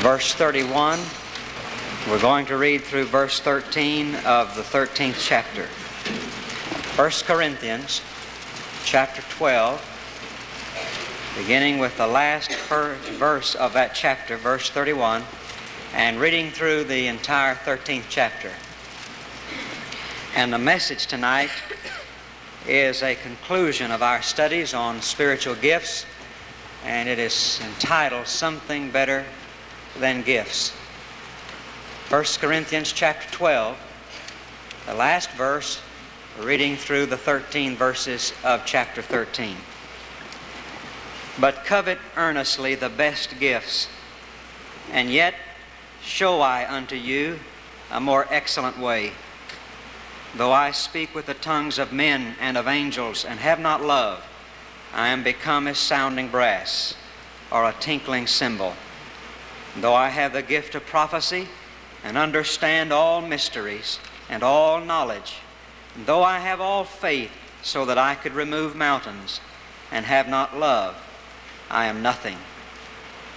verse 31. We're going to read through verse 13 of the 13th chapter. 1 Corinthians chapter 12, beginning with the last verse of that chapter, verse 31, and reading through the entire 13th chapter. And the message tonight is a conclusion of our studies on spiritual gifts, and it is entitled Something Better Than Gifts. 1 Corinthians chapter 12, the last verse, reading through the 13 verses of chapter 13. But covet earnestly the best gifts, and yet show I unto you a more excellent way. Though I speak with the tongues of men and of angels and have not love, I am become as sounding brass or a tinkling cymbal. Though I have the gift of prophecy and understand all mysteries and all knowledge, and though I have all faith so that I could remove mountains and have not love, I am nothing.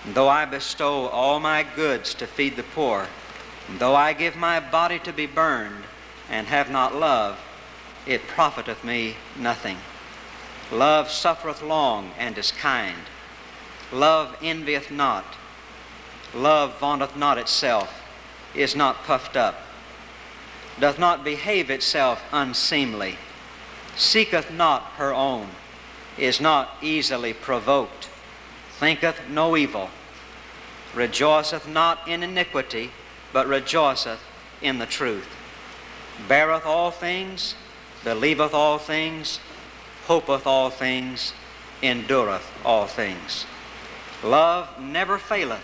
And though I bestow all my goods to feed the poor, and though I give my body to be burned, and have not love, it profiteth me nothing. Love suffereth long and is kind. Love envieth not. Love vaunteth not itself, is not puffed up, doth not behave itself unseemly, seeketh not her own, is not easily provoked, thinketh no evil, rejoiceth not in iniquity, but rejoiceth in the truth beareth all things, believeth all things, hopeth all things, endureth all things. Love never faileth,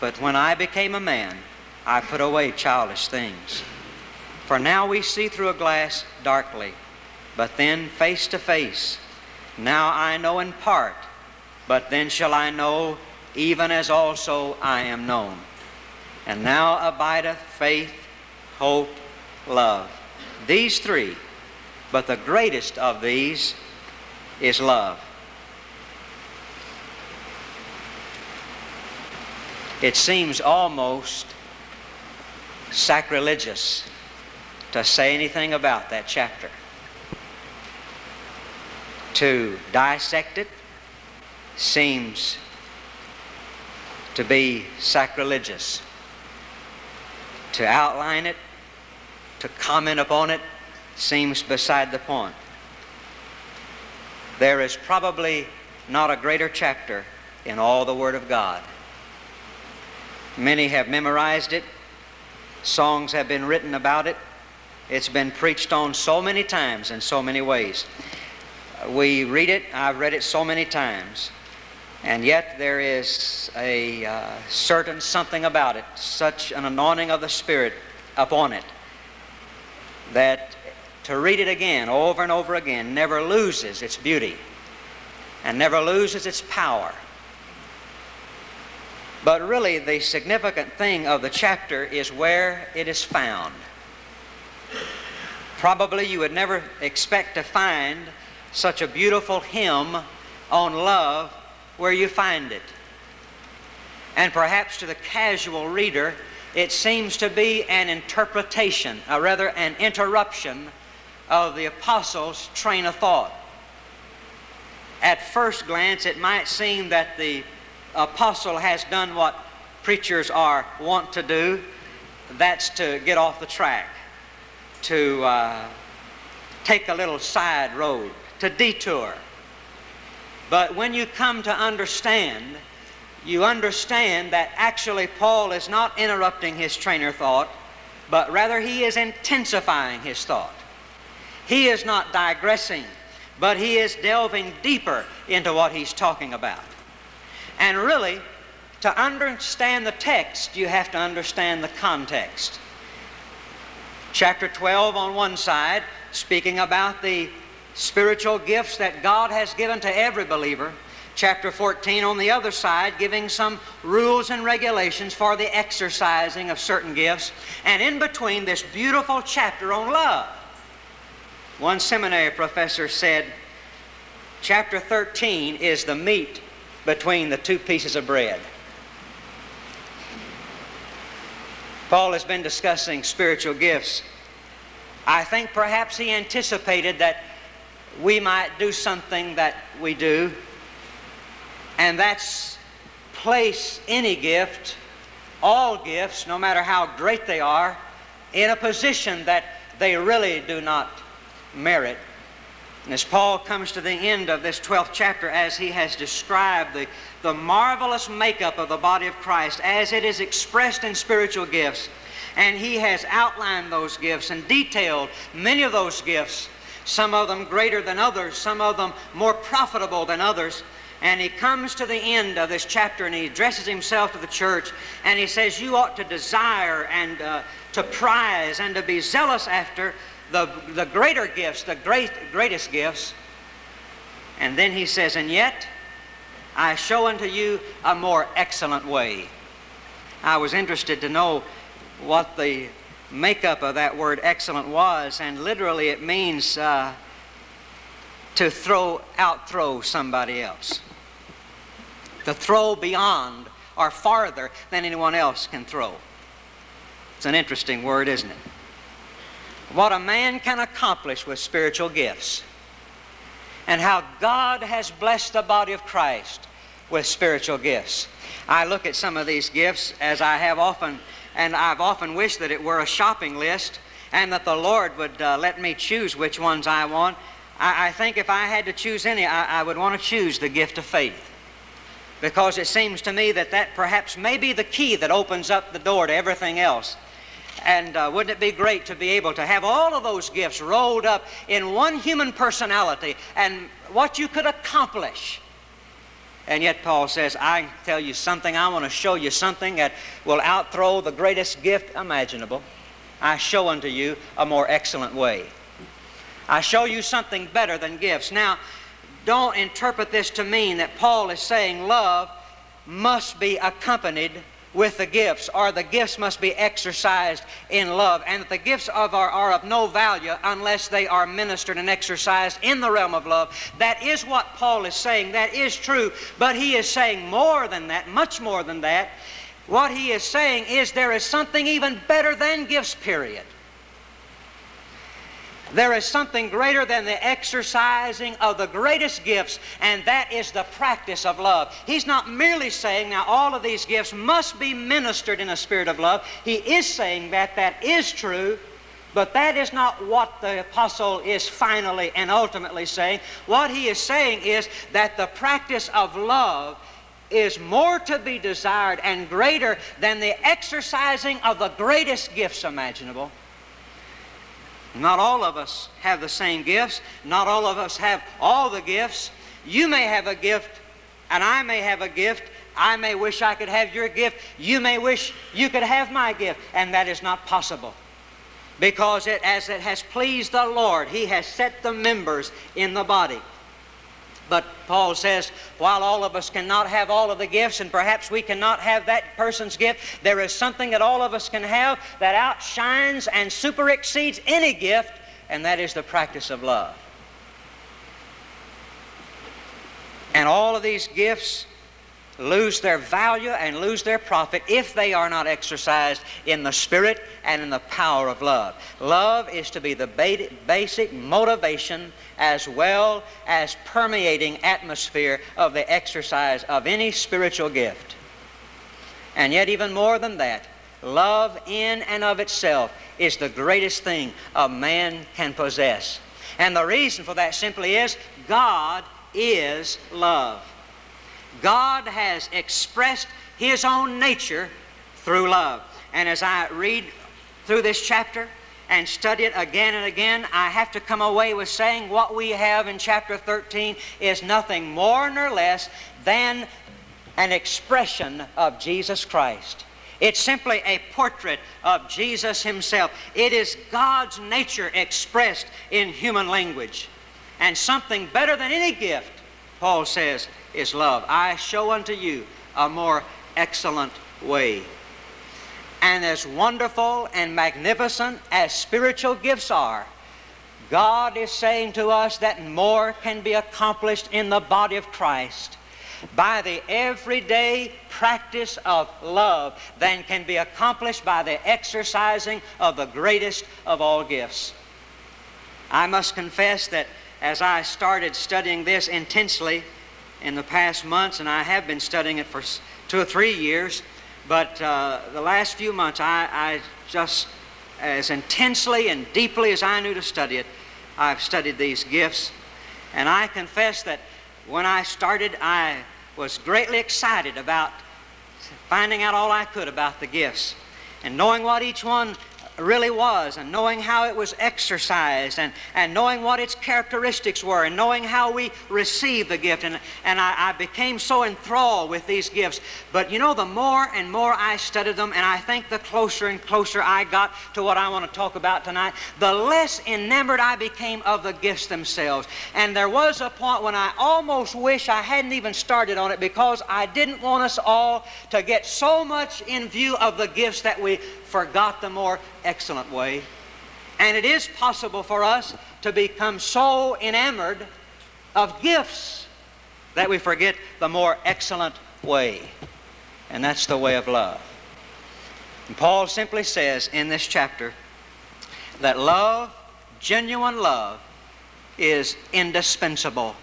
But when I became a man, I put away childish things. For now we see through a glass darkly, but then face to face. Now I know in part, but then shall I know even as also I am known. And now abideth faith, hope, love. These three, but the greatest of these is love. It seems almost sacrilegious to say anything about that chapter. To dissect it seems to be sacrilegious. To outline it to comment upon it seems beside the point. There is probably not a greater chapter in all the Word of God. Many have memorized it, songs have been written about it, it's been preached on so many times in so many ways. We read it, I've read it so many times, and yet there is a uh, certain something about it, such an anointing of the Spirit upon it that to read it again over and over again never loses its beauty and never loses its power. But really, the significant thing of the chapter is where it is found. Probably you would never expect to find such a beautiful hymn on love where you find it. And perhaps to the casual reader, it seems to be an interpretation, or rather an interruption of the apostles' train of thought. At first glance, it might seem that the apostle has done what preachers are wont to do that's to get off the track, to uh, take a little side road, to detour. But when you come to understand you understand that actually Paul is not interrupting his trainer thought, but rather he is intensifying his thought. He is not digressing, but he is delving deeper into what he's talking about. And really, to understand the text, you have to understand the context. Chapter 12 on one side, speaking about the spiritual gifts that God has given to every believer. Chapter 14 on the other side, giving some rules and regulations for the exercising of certain gifts. And in between, this beautiful chapter on love. One seminary professor said, chapter 13 is the meat between the two pieces of bread. Paul has been discussing spiritual gifts. I think perhaps he anticipated that we might do something that we do, and that's place any gift, all gifts, no matter how great they are, in a position that they really do not merit. As Paul comes to the end of this 12th chapter, as he has described the, the marvelous makeup of the body of Christ as it is expressed in spiritual gifts, and he has outlined those gifts and detailed many of those gifts, some of them greater than others, some of them more profitable than others. And he comes to the end of this chapter and he addresses himself to the church and he says, You ought to desire and uh, to prize and to be zealous after the, the greater gifts, the great, greatest gifts. And then he says, And yet I show unto you a more excellent way. I was interested to know what the makeup of that word excellent was, and literally it means uh, to throw, out throw somebody else. To throw beyond or farther than anyone else can throw. It's an interesting word, isn't it? What a man can accomplish with spiritual gifts and how God has blessed the body of Christ with spiritual gifts. I look at some of these gifts as I have often, and I've often wished that it were a shopping list and that the Lord would uh, let me choose which ones I want. I, I think if I had to choose any, I, I would want to choose the gift of faith because it seems to me that that perhaps may be the key that opens up the door to everything else. And uh, wouldn't it be great to be able to have all of those gifts rolled up in one human personality and what you could accomplish? And yet, Paul says, I tell you something, I want to show you something that will outthrow the greatest gift imaginable. I show unto you a more excellent way. I show you something better than gifts. Now, don't interpret this to mean that Paul is saying love must be accompanied with the gifts, or the gifts must be exercised in love, and that the gifts of our, are of no value unless they are ministered and exercised in the realm of love. That is what Paul is saying. That is true, but he is saying more than that, much more than that. What he is saying is there is something even better than gifts, period. There is something greater than the exercising of the greatest gifts, and that is the practice of love. He's not merely saying, now all of these gifts must be ministered in a spirit of love. He is saying that that is true, but that is not what the apostle is finally and ultimately saying. What he is saying is that the practice of love is more to be desired and greater than the exercising of the greatest gifts imaginable. Not all of us have the same gifts. Not all of us have all the gifts. You may have a gift, and I may have a gift. I may wish I could have your gift. You may wish you could have my gift. And that is not possible. Because it, as it has pleased the Lord, He has set the members in the body. But Paul says, while all of us cannot have all of the gifts, and perhaps we cannot have that person's gift, there is something that all of us can have that outshines and super exceeds any gift, and that is the practice of love. And all of these gifts lose their value and lose their profit if they are not exercised in the spirit and in the power of love. Love is to be the basic motivation as well as permeating atmosphere of the exercise of any spiritual gift. And yet, even more than that, love in and of itself is the greatest thing a man can possess. And the reason for that simply is God is love. God has expressed His own nature through love. And as I read through this chapter and study it again and again, I have to come away with saying what we have in chapter 13 is nothing more nor less than an expression of Jesus Christ. It's simply a portrait of Jesus Himself. It is God's nature expressed in human language. And something better than any gift, Paul says, is love. I show unto you a more excellent way. And as wonderful and magnificent as spiritual gifts are, God is saying to us that more can be accomplished in the body of Christ by the everyday practice of love than can be accomplished by the exercising of the greatest of all gifts. I must confess that as I started studying this intensely in the past months, and I have been studying it for two or three years, but uh, the last few months I, I just, as intensely and deeply as I knew to study it, I've studied these gifts. And I confess that when I started, I was greatly excited about finding out all I could about the gifts and knowing what each one really was and knowing how it was exercised and, and knowing what its characteristics were and knowing how we receive the gift. And, and I, I became so enthralled with these gifts. But you know, the more and more I studied them, and I think the closer and closer I got to what I want to talk about tonight, the less enamored I became of the gifts themselves. And there was a point when I almost wish I hadn't even started on it because I didn't want us all to get so much in view of the gifts that we forgot the more excellent way. And it is possible for us to become so enamored of gifts that we forget the more excellent way. And that's the way of love. And Paul simply says in this chapter that love, genuine love, is indispensable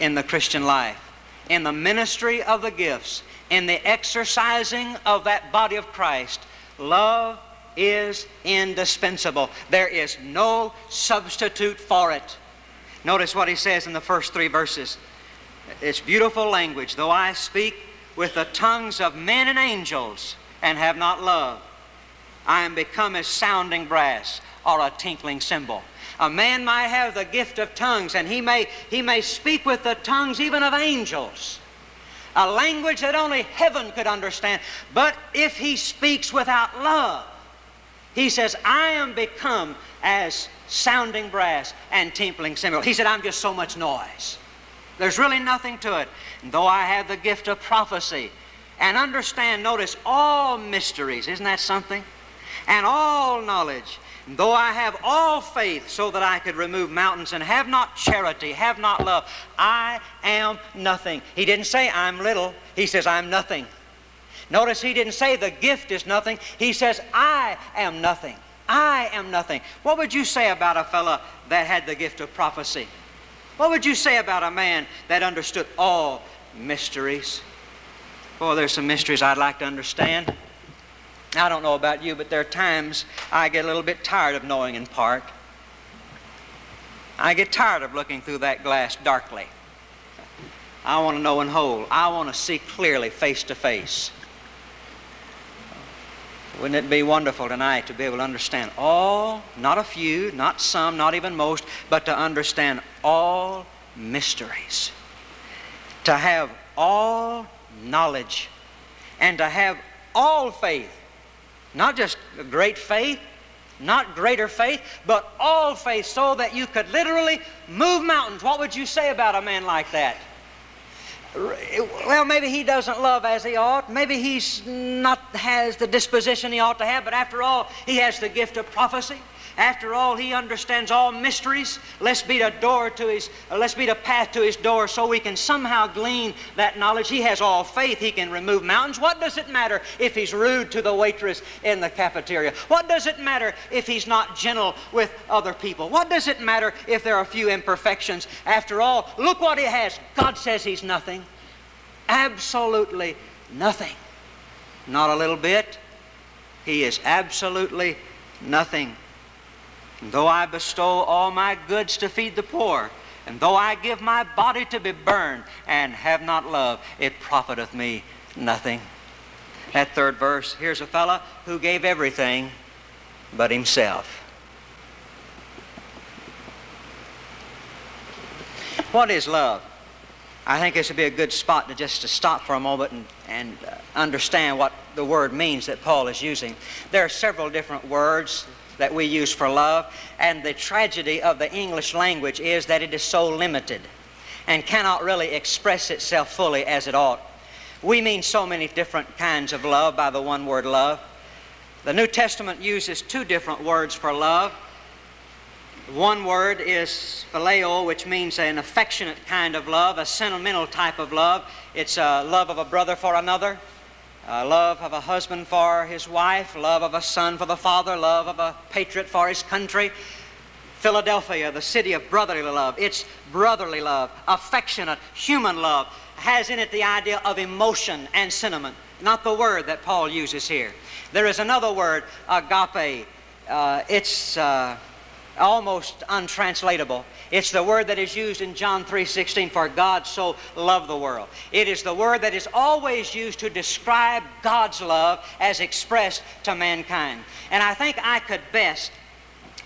in the Christian life, in the ministry of the gifts, in the exercising of that body of Christ Love is indispensable. There is no substitute for it. Notice what he says in the first three verses. It's beautiful language. Though I speak with the tongues of men and angels and have not love, I am become as sounding brass or a tinkling cymbal. A man might have the gift of tongues and he may, he may speak with the tongues even of angels a language that only heaven could understand. But if he speaks without love, he says, I am become as sounding brass and tinkling cymbal. He said, I'm just so much noise. There's really nothing to it. And though I have the gift of prophecy and understand, notice, all mysteries, isn't that something? And all knowledge And Though I have all faith so that I could remove mountains and have not charity, have not love, I am nothing. He didn't say I'm little, he says I'm nothing. Notice he didn't say the gift is nothing, he says I am nothing. I am nothing. What would you say about a fellow that had the gift of prophecy? What would you say about a man that understood all mysteries? Boy, there's some mysteries I'd like to understand. I don't know about you, but there are times I get a little bit tired of knowing in part. I get tired of looking through that glass darkly. I want to know in whole. I want to see clearly, face to face. Wouldn't it be wonderful tonight to be able to understand all, not a few, not some, not even most, but to understand all mysteries? To have all knowledge and to have all faith not just great faith, not greater faith, but all faith so that you could literally move mountains. What would you say about a man like that? Well, maybe he doesn't love as he ought. Maybe he's not has the disposition he ought to have, but after all, he has the gift of prophecy. After all, he understands all mysteries. Let's be the door to his, let's be the path to his door so we can somehow glean that knowledge. He has all faith. He can remove mountains. What does it matter if he's rude to the waitress in the cafeteria? What does it matter if he's not gentle with other people? What does it matter if there are a few imperfections? After all, look what he has. God says he's nothing. Absolutely nothing. Not a little bit. He is absolutely nothing. And though I bestow all my goods to feed the poor, and though I give my body to be burned and have not love, it profiteth me nothing. That third verse, here's a fellow who gave everything but himself. What is love? I think this would be a good spot to just to stop for a moment and, and uh, understand what the word means that Paul is using. There are several different words that we use for love, and the tragedy of the English language is that it is so limited and cannot really express itself fully as it ought. We mean so many different kinds of love by the one word love. The New Testament uses two different words for love. One word is phileo, which means an affectionate kind of love, a sentimental type of love. It's a love of a brother for another, a love of a husband for his wife, love of a son for the father, love of a patriot for his country. Philadelphia, the city of brotherly love. It's brotherly love, affectionate, human love, has in it the idea of emotion and sentiment, not the word that Paul uses here. There is another word, agape. Uh, it's. Uh, almost untranslatable. It's the word that is used in John 3:16 for God so loved the world. It is the word that is always used to describe God's love as expressed to mankind. And I think I could best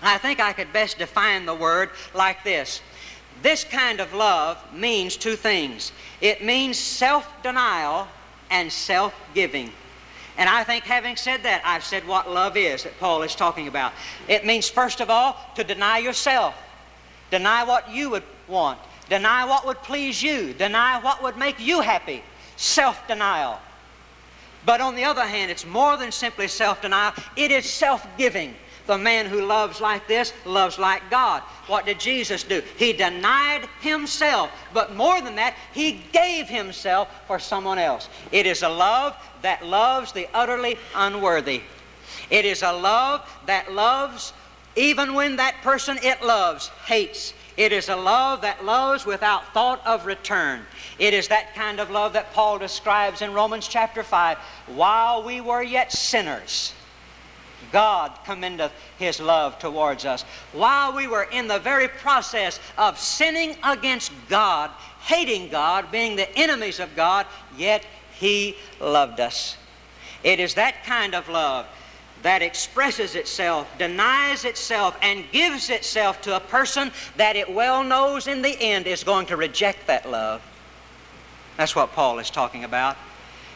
I think I could best define the word like this. This kind of love means two things. It means self-denial and self-giving. And I think, having said that, I've said what love is that Paul is talking about. It means, first of all, to deny yourself, deny what you would want, deny what would please you, deny what would make you happy. Self denial. But on the other hand, it's more than simply self denial, it is self giving. The man who loves like this loves like God. What did Jesus do? He denied himself, but more than that, he gave himself for someone else. It is a love that loves the utterly unworthy. It is a love that loves even when that person it loves hates. It is a love that loves without thought of return. It is that kind of love that Paul describes in Romans chapter 5. While we were yet sinners, God commendeth His love towards us. While we were in the very process of sinning against God, hating God, being the enemies of God, yet He loved us. It is that kind of love that expresses itself, denies itself, and gives itself to a person that it well knows in the end is going to reject that love. That's what Paul is talking about.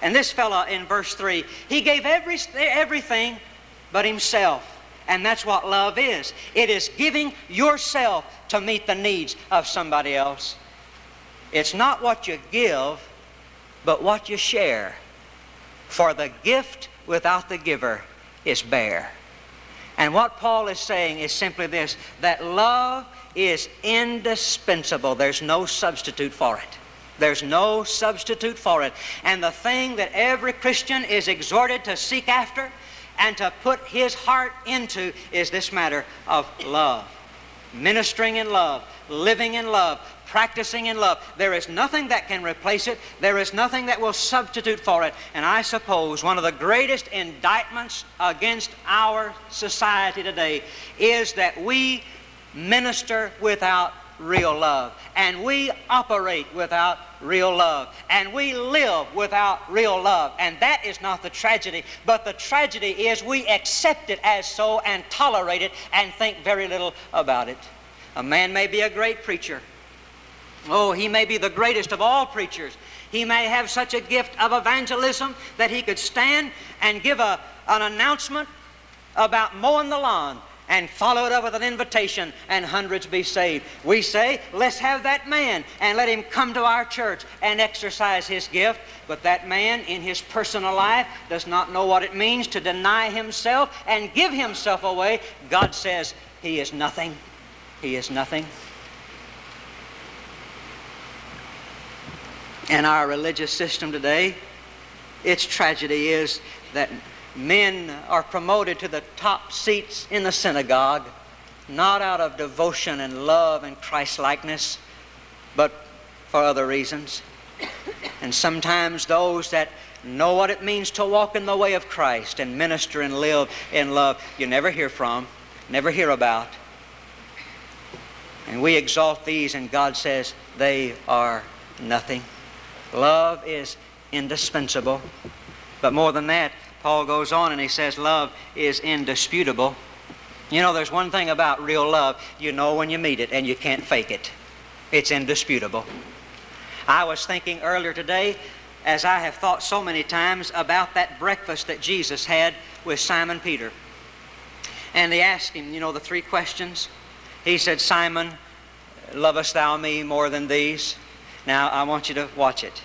And this fellow in verse 3, he gave every, everything but himself. And that's what love is it is giving yourself to meet the needs of somebody else. It's not what you give, but what you share. For the gift without the giver is bare. And what Paul is saying is simply this that love is indispensable. There's no substitute for it. There's no substitute for it. And the thing that every Christian is exhorted to seek after and to put his heart into is this matter of love. Ministering in love, living in love, practicing in love. There is nothing that can replace it. There is nothing that will substitute for it. And I suppose one of the greatest indictments against our society today is that we minister without real love. And we operate without real love. And we live without real love. And that is not the tragedy. But the tragedy is we accept it as so and tolerate it and think very little about it. A man may be a great preacher. Oh, he may be the greatest of all preachers. He may have such a gift of evangelism that he could stand and give a, an announcement about mowing the lawn and follow it up with an invitation and hundreds be saved. We say, let's have that man and let him come to our church and exercise his gift. But that man in his personal life does not know what it means to deny himself and give himself away. God says he is nothing. He is nothing. And our religious system today, its tragedy is that men are promoted to the top seats in the synagogue, not out of devotion and love and Christlikeness, but for other reasons. And sometimes those that know what it means to walk in the way of Christ and minister and live in love, you never hear from, never hear about. And we exalt these, and God says they are nothing. Love is indispensable. But more than that, Paul goes on and he says, Love is indisputable. You know, there's one thing about real love you know when you meet it and you can't fake it. It's indisputable. I was thinking earlier today, as I have thought so many times, about that breakfast that Jesus had with Simon Peter. And they asked him, you know, the three questions. He said, Simon, lovest thou me more than these? Now, I want you to watch it.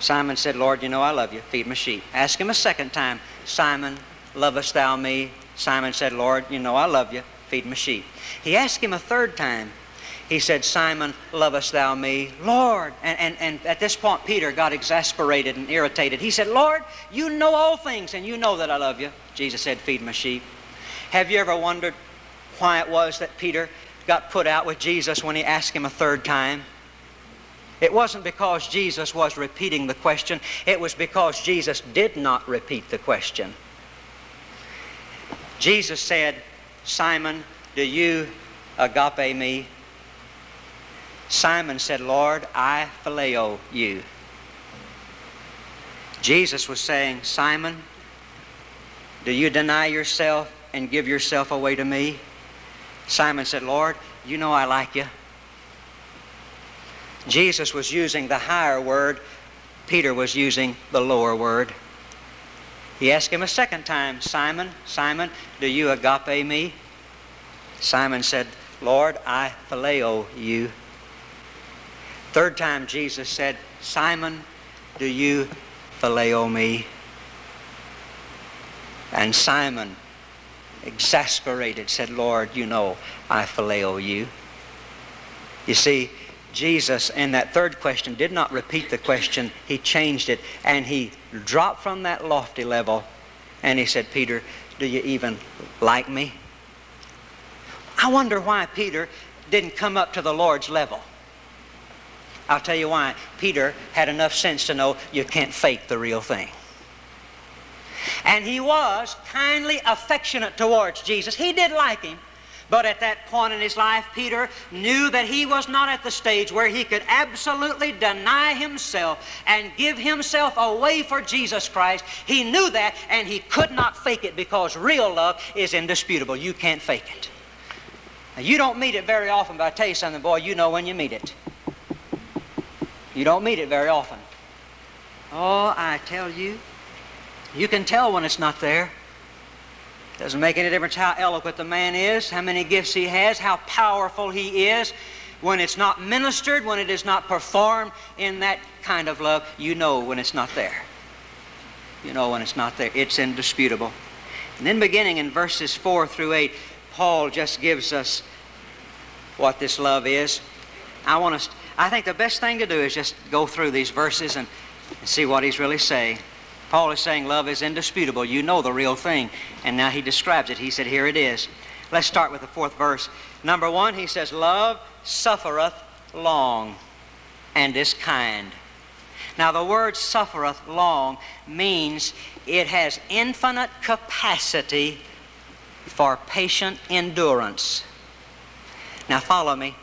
Simon said, Lord, you know I love you. Feed my sheep. Ask him a second time, Simon, lovest thou me? Simon said, Lord, you know I love you. Feed my sheep. He asked him a third time. He said, Simon, lovest thou me? Lord. And, and, and at this point, Peter got exasperated and irritated. He said, Lord, you know all things, and you know that I love you. Jesus said, Feed my sheep. Have you ever wondered why it was that Peter got put out with Jesus when he asked him a third time? It wasn't because Jesus was repeating the question, it was because Jesus did not repeat the question. Jesus said, Simon, do you agape me? Simon said, Lord, I phileo you. Jesus was saying, Simon, do you deny yourself and give yourself away to me? Simon said, Lord, you know I like you. Jesus was using the higher word, Peter was using the lower word. He asked him a second time, Simon, Simon, do you agape me? Simon said, Lord, I phileo you. Third time Jesus said, Simon, do you phileo me? And Simon, exasperated, said, Lord, you know I phileo you. You see, Jesus, in that third question, did not repeat the question. He changed it and he dropped from that lofty level and he said, Peter, do you even like me? I wonder why Peter didn't come up to the Lord's level. I'll tell you why. Peter had enough sense to know you can't fake the real thing. And he was kindly affectionate towards Jesus. He did like him. But at that point in his life, Peter knew that he was not at the stage where he could absolutely deny himself and give himself away for Jesus Christ. He knew that and he could not fake it because real love is indisputable. You can't fake it. Now, you don't meet it very often, but I tell you something, boy, you know when you meet it. You don't meet it very often. Oh, I tell you, you can tell when it's not there. Doesn't make any difference how eloquent the man is, how many gifts he has, how powerful he is. When it's not ministered, when it is not performed in that kind of love, you know when it's not there. You know when it's not there. It's indisputable. And then beginning in verses 4 through 8, Paul just gives us what this love is. I want to, I think the best thing to do is just go through these verses and, and see what he's really saying. Paul is saying love is indisputable. You know the real thing. And now he describes it. He said, Here it is. Let's start with the fourth verse. Number one, he says, Love suffereth long and is kind. Now, the word suffereth long means it has infinite capacity for patient endurance. Now, follow me.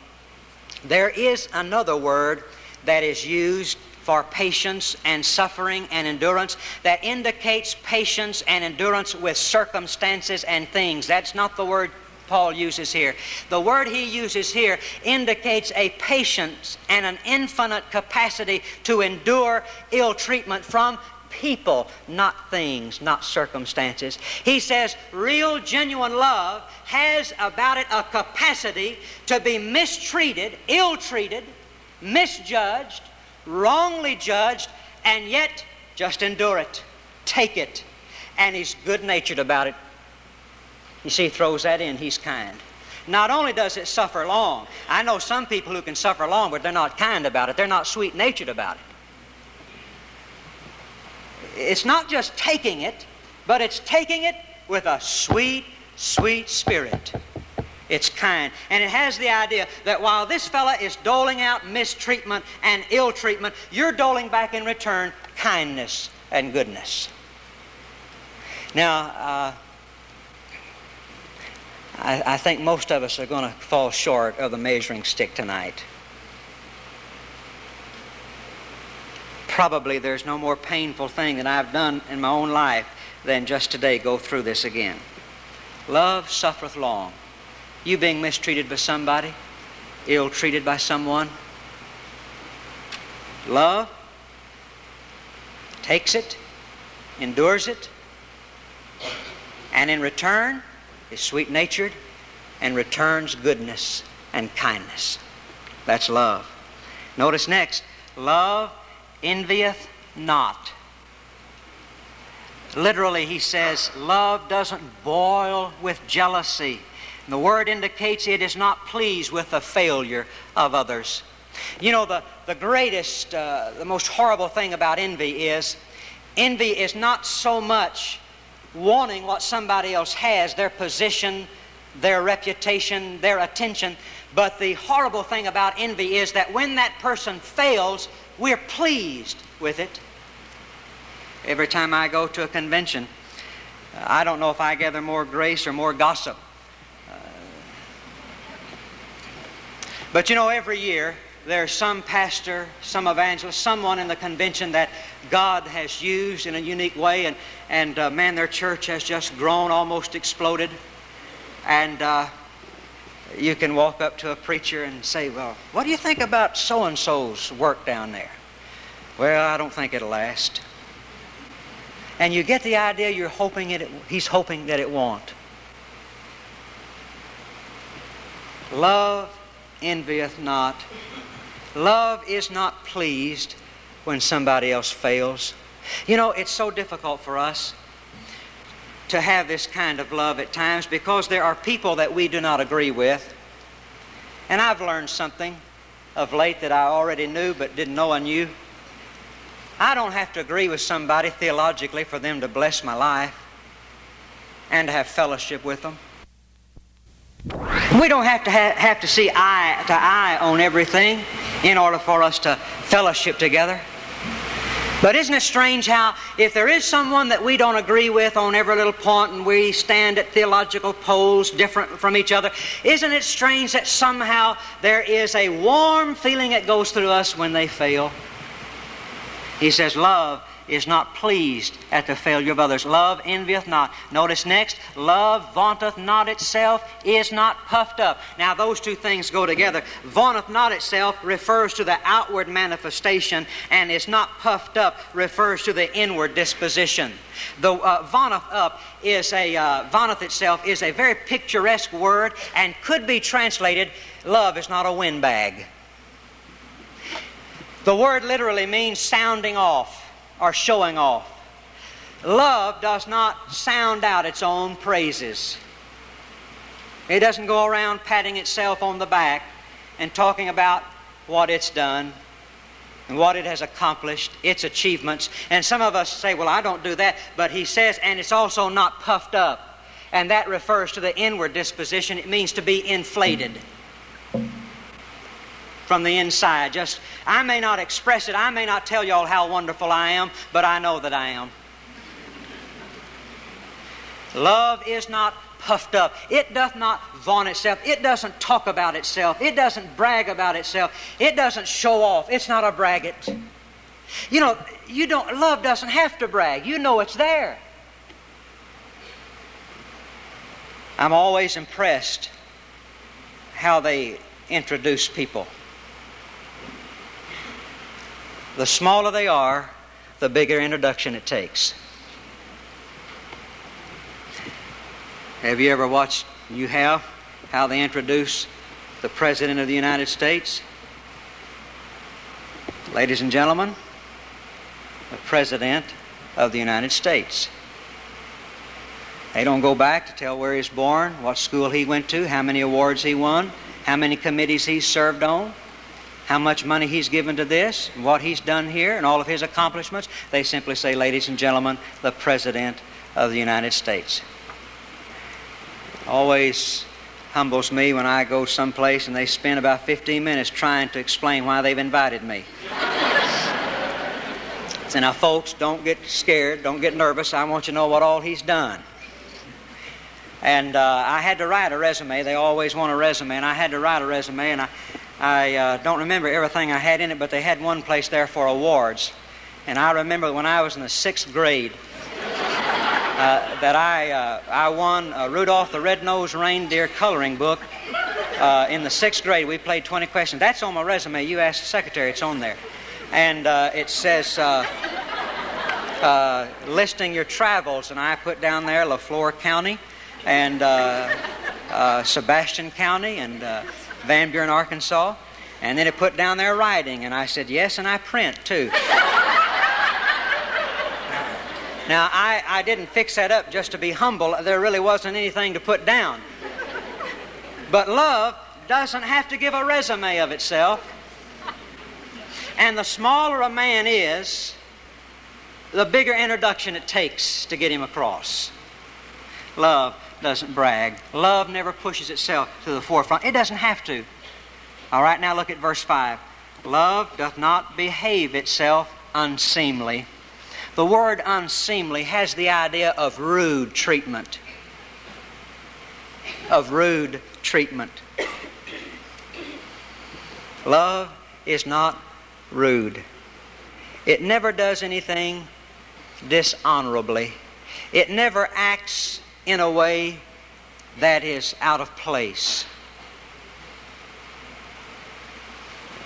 There is another word that is used for patience and suffering and endurance that indicates patience and endurance with circumstances and things. That's not the word Paul uses here. The word he uses here indicates a patience and an infinite capacity to endure ill treatment from people, not things, not circumstances. He says real, genuine love has about it a capacity to be mistreated, ill treated, misjudged, wrongly judged, and yet just endure it. Take it. And he's good natured about it. You see, he throws that in, he's kind. Not only does it suffer long, I know some people who can suffer long, but they're not kind about it, they're not sweet natured about it. It's not just taking it, but it's taking it with a sweet, sweet spirit. It's kind. And it has the idea that while this fella is doling out mistreatment and ill treatment, you're doling back in return kindness and goodness. Now, uh, I, I think most of us are going to fall short of the measuring stick tonight. Probably there's no more painful thing that I've done in my own life than just today go through this again. Love suffereth long. You being mistreated by somebody, ill treated by someone, Love takes it, endures it, and in return is sweet natured and returns goodness and kindness. That's love. Notice next love envieth not. Literally, he says, love doesn't boil with jealousy. The word indicates it is not pleased with the failure of others. You know, the, the greatest, uh, the most horrible thing about envy is envy is not so much wanting what somebody else has, their position, their reputation, their attention. But the horrible thing about envy is that when that person fails, we're pleased with it. Every time I go to a convention, I don't know if I gather more grace or more gossip. But you know, every year there's some pastor, some evangelist, someone in the convention that God has used in a unique way, and, and uh, man, their church has just grown, almost exploded. And uh, you can walk up to a preacher and say, Well, what do you think about so and so's work down there? Well, I don't think it'll last. And you get the idea you're hoping it, he's hoping that it won't. Love envieth not. Love is not pleased when somebody else fails. You know, it's so difficult for us to have this kind of love at times because there are people that we do not agree with. And I've learned something of late that I already knew but didn't know I knew. I don't have to agree with somebody theologically for them to bless my life and to have fellowship with them. We don't have to ha- have to see eye to eye on everything in order for us to fellowship together. But isn't it strange how, if there is someone that we don't agree with on every little point and we stand at theological poles different from each other, isn't it strange that somehow there is a warm feeling that goes through us when they fail? He says, Love is not pleased at the failure of others. Love envieth not. Notice next, love vaunteth not itself, is not puffed up. Now, those two things go together. Vaunteth not itself refers to the outward manifestation, and is not puffed up refers to the inward disposition. The uh, vaunteth up is a, uh, vaunteth itself is a very picturesque word and could be translated, love is not a windbag. The word literally means sounding off or showing off. Love does not sound out its own praises. It doesn't go around patting itself on the back and talking about what it's done and what it has accomplished, its achievements. And some of us say, well, I don't do that. But he says, and it's also not puffed up. And that refers to the inward disposition. It means to be inflated from the inside. Just, I may not express it, I may not tell y'all how wonderful I am, but I know that I am. Love is not puffed up. It doth not vaunt itself. It doesn't talk about itself. It doesn't brag about itself. It doesn't show off. It's not a braggart. You know, you don't love doesn't have to brag. You know it's there. I'm always impressed how they introduce people. The smaller they are, the bigger introduction it takes. Have you ever watched, you have, how they introduce the President of the United States? Ladies and gentlemen, the President of the United States. They don't go back to tell where he was born, what school he went to, how many awards he won, how many committees he served on how much money he's given to this, what he's done here, and all of his accomplishments. They simply say, ladies and gentlemen, the President of the United States. Always humbles me when I go someplace and they spend about 15 minutes trying to explain why they've invited me. so now, folks, don't get scared, don't get nervous. I want you to know what all he's done. And uh, I had to write a resume. They always want a resume, and I had to write a resume, and I, I uh, don't remember everything I had in it, but they had one place there for awards. And I remember when I was in the sixth grade uh, that I, uh, I won Rudolph the Red-Nosed Reindeer coloring book uh, in the sixth grade. We played 20 questions. That's on my resume. You ask the secretary, it's on there. and uh, it says uh, uh, listing your travels, and I put down there Le Flore County and uh, uh, Sebastian County and uh, Van Buren, Arkansas. And then it put down there writing, and I said, Yes, and I print too. now, I, I didn't fix that up just to be humble. There really wasn't anything to put down. But love doesn't have to give a resume of itself. And the smaller a man is, the bigger introduction it takes to get him across. Love doesn't brag. Love never pushes itself to the forefront. It doesn't have to. All right, now look at verse 5. Love doth not behave itself unseemly. The word unseemly has the idea of rude treatment. Of rude treatment. Love is not rude. It never does anything dishonorably. It never acts in a way that is out of place.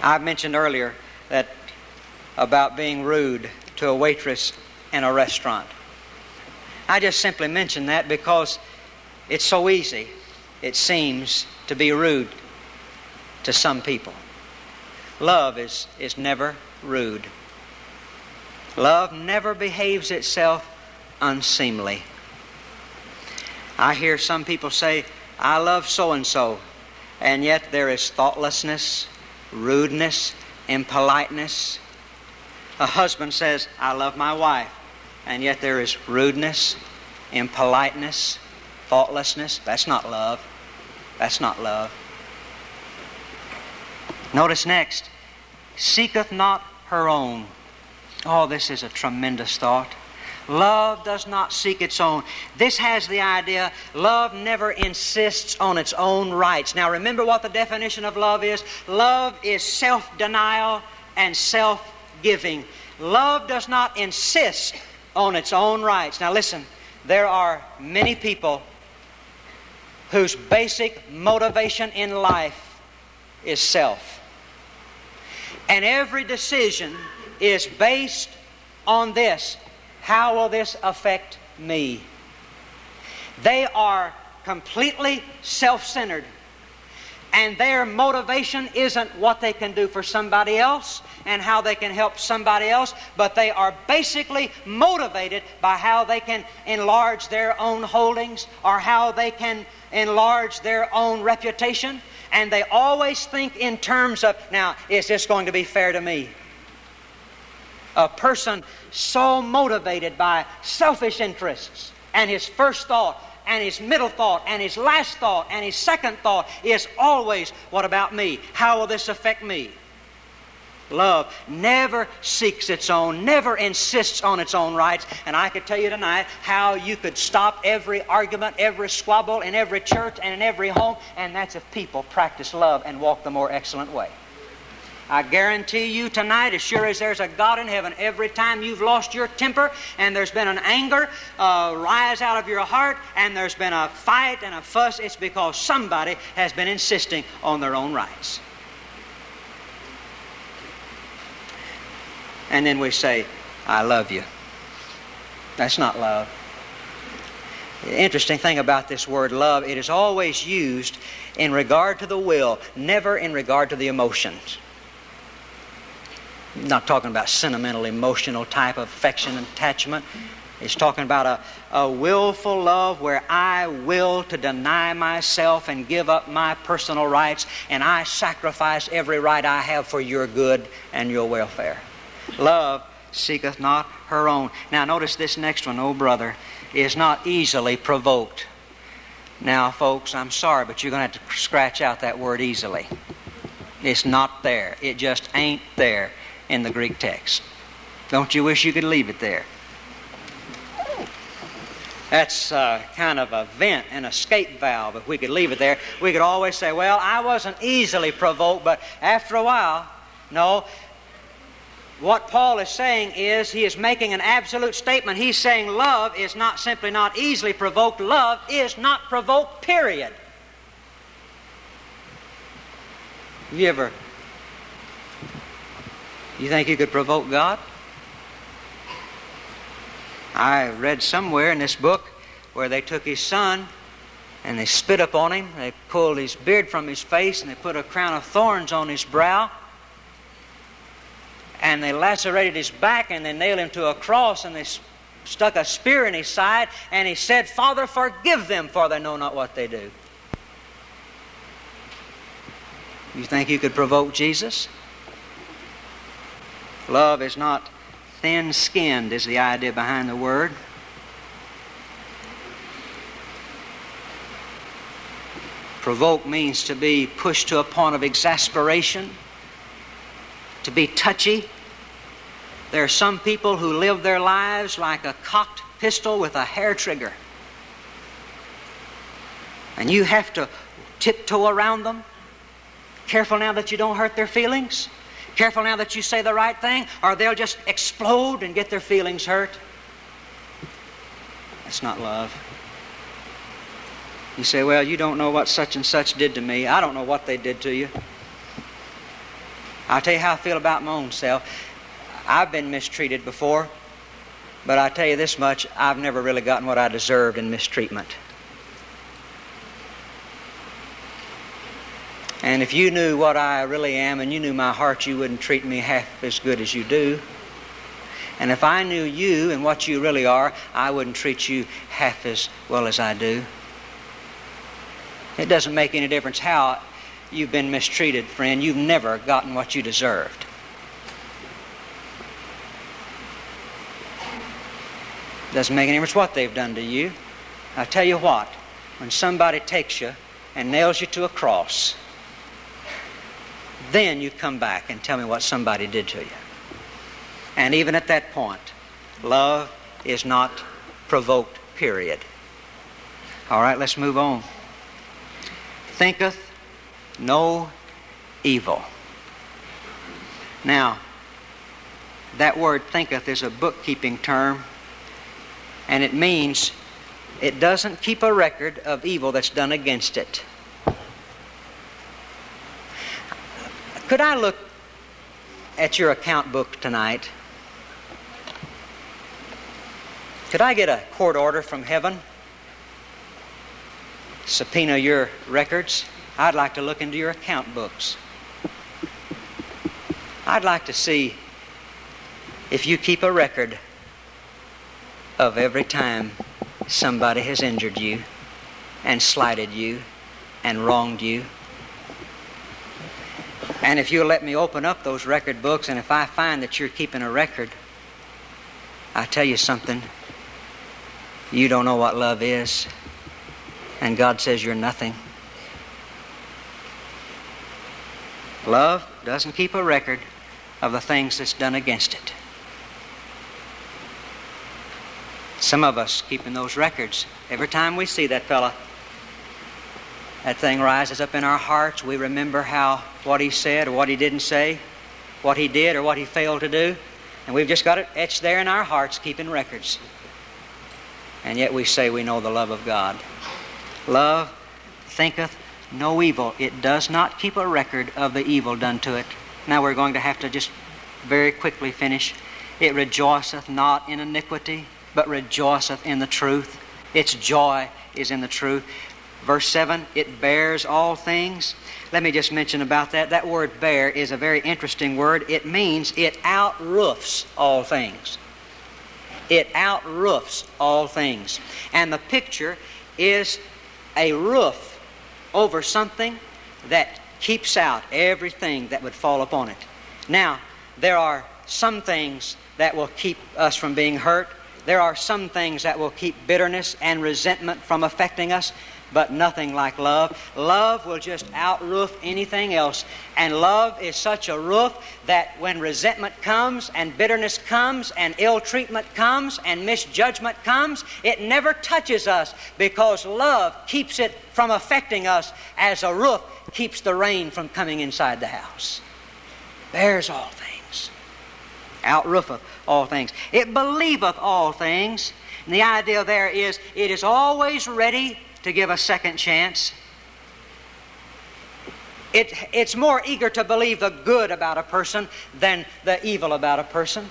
I mentioned earlier that about being rude to a waitress in a restaurant. I just simply mention that because it's so easy, it seems, to be rude to some people. Love is, is never rude. Love never behaves itself unseemly. I hear some people say, I love so and so, and yet there is thoughtlessness, rudeness, impoliteness. A husband says, I love my wife, and yet there is rudeness, impoliteness, thoughtlessness. That's not love. That's not love. Notice next, seeketh not her own. Oh, this is a tremendous thought. Love does not seek its own. This has the idea love never insists on its own rights. Now, remember what the definition of love is love is self denial and self giving. Love does not insist on its own rights. Now, listen, there are many people whose basic motivation in life is self. And every decision is based on this how will this affect me? They are completely self centered. And their motivation isn't what they can do for somebody else and how they can help somebody else, but they are basically motivated by how they can enlarge their own holdings or how they can enlarge their own reputation. And they always think in terms of, now, is this going to be fair to me? A person so motivated by selfish interests and his first thought and his middle thought and his last thought and his second thought is always, What about me? How will this affect me? Love never seeks its own, never insists on its own rights. And I could tell you tonight how you could stop every argument, every squabble in every church and in every home, and that's if people practice love and walk the more excellent way. I guarantee you tonight, as sure as there's a God in heaven, every time you've lost your temper and there's been an anger uh, rise out of your heart and there's been a fight and a fuss, it's because somebody has been insisting on their own rights. And then we say, I love you. That's not love. The interesting thing about this word love, it is always used in regard to the will, never in regard to the emotions not talking about sentimental, emotional type of affection and attachment. He's talking about a, a willful love where I will to deny myself and give up my personal rights, and I sacrifice every right I have for your good and your welfare. Love seeketh not her own. Now, notice this next one, oh brother, is not easily provoked. Now, folks, I'm sorry, but you're going to have to scratch out that word easily. It's not there. It just ain't there in the Greek text. Don't you wish you could leave it there? That's uh, kind of a vent, an escape valve. If we could leave it there, we could always say, Well, I wasn't easily provoked, but after a while, no. What Paul is saying is he is making an absolute statement. He's saying love is not simply not easily provoked, love is not provoked, period. You ever You think you could provoke God? I read somewhere in this book where they took his son and they spit upon him. They pulled his beard from his face and they put a crown of thorns on his brow. And they lacerated his back and they nailed him to a cross and they stuck a spear in his side. And he said, Father, forgive them, for they know not what they do. You think you could provoke Jesus? Love is not thin skinned, is the idea behind the word. Provoke means to be pushed to a point of exasperation, to be touchy. There are some people who live their lives like a cocked pistol with a hair trigger. And you have to tiptoe around them. Careful now that you don't hurt their feelings. Careful now that you say the right thing, or they'll just explode and get their feelings hurt. That's not love. You say, Well, you don't know what such and such did to me. I don't know what they did to you. I'll tell you how I feel about my own self. I've been mistreated before, but I tell you this much I've never really gotten what I deserved in mistreatment. And if you knew what I really am and you knew my heart, you wouldn't treat me half as good as you do. And if I knew you and what you really are, I wouldn't treat you half as well as I do. It doesn't make any difference how you've been mistreated, friend. You've never gotten what you deserved. It Doesn't make any difference what they've done to you. I tell you what, when somebody takes you and nails you to a cross, then you come back and tell me what somebody did to you. And even at that point, love is not provoked, period. All right, let's move on thinketh no evil. Now, that word thinketh is a bookkeeping term, and it means it doesn't keep a record of evil that's done against it. Could I look at your account book tonight? Could I get a court order from heaven? subpoena your records, I'd like to look into your account books. I'd like to see if you keep a record of every time somebody has injured you and slighted you and wronged you. And if you'll let me open up those record books, and if I find that you're keeping a record, I tell you something, you don't know what love is and God says you're nothing. Love doesn't keep a record of the things that's done against it. Some of us keeping those records. Every time we see that fella, that thing rises up in our hearts. We remember how what he said or what he didn't say, what he did or what he failed to do, and we've just got it etched there in our hearts, keeping records. And yet we say we know the love of God. Love thinketh no evil. It does not keep a record of the evil done to it. Now we're going to have to just very quickly finish. It rejoiceth not in iniquity, but rejoiceth in the truth. Its joy is in the truth. Verse 7, it bears all things. Let me just mention about that. That word bear is a very interesting word. It means it outroofs all things. It outroofs all things. And the picture is a roof over something that keeps out everything that would fall upon it. Now, there are some things that will keep us from being hurt. There are some things that will keep bitterness and resentment from affecting us but nothing like love. Love will just outroof anything else. And love is such a roof that when resentment comes and bitterness comes and ill treatment comes and misjudgment comes, it never touches us because love keeps it from affecting us as a roof keeps the rain from coming inside the house. Bears all things, outroofeth all things. It believeth all things. And the idea there is it is always ready to give a second chance. It, it's more eager to believe the good about a person than the evil about a person.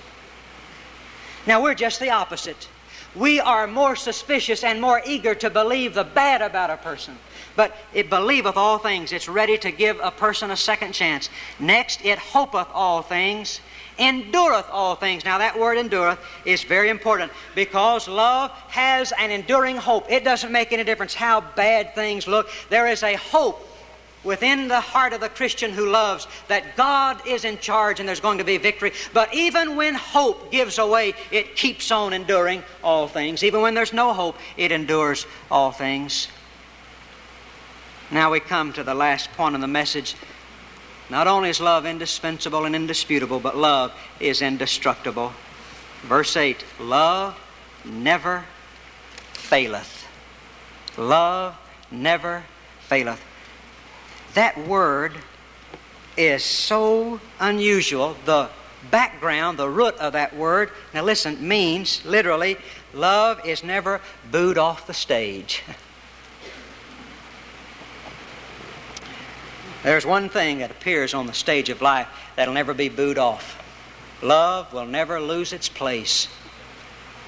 Now, we're just the opposite. We are more suspicious and more eager to believe the bad about a person. But it believeth all things. It's ready to give a person a second chance. Next, it hopeth all things, endureth all things. Now, that word endureth is very important because love has an enduring hope. It doesn't make any difference how bad things look, there is a hope within the heart of the Christian who loves that God is in charge and there's going to be victory. But even when hope gives away, it keeps on enduring all things. Even when there's no hope, it endures all things. Now we come to the last point of the message. Not only is love indispensable and indisputable, but love is indestructible. Verse 8 Love never faileth. Love never faileth. That word is so unusual. The background, the root of that word, now listen, means literally, love is never booed off the stage. There's one thing that appears on the stage of life that'll never be booed off. Love will never lose its place.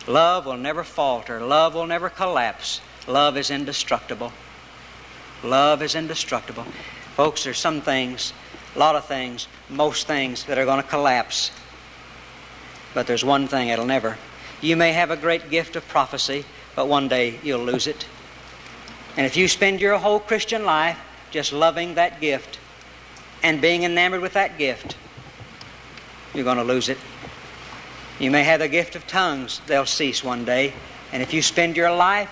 Love will never falter. Love will never collapse. Love is indestructible. Love is indestructible. Folks, there's some things, a lot of things, most things that are going to collapse. But there's one thing that'll never. You may have a great gift of prophecy, but one day you'll lose it. And if you spend your whole Christian life just loving that gift and being enamored with that gift, you're going to lose it. You may have the gift of tongues, they'll cease one day. And if you spend your life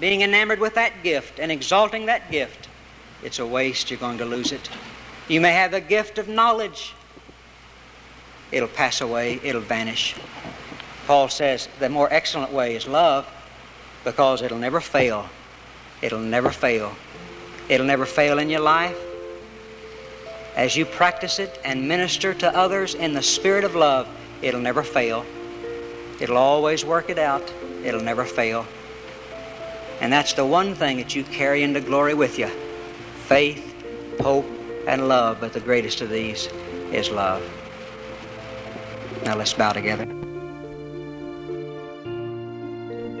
being enamored with that gift and exalting that gift, it's a waste. You're going to lose it. You may have the gift of knowledge. It'll pass away, it'll vanish. Paul says the more excellent way is love because it'll never fail. It'll never fail. It'll never fail in your life. As you practice it and minister to others in the spirit of love, it'll never fail. It'll always work it out. It'll never fail. And that's the one thing that you carry into glory with you faith, hope, and love. But the greatest of these is love. Now let's bow together.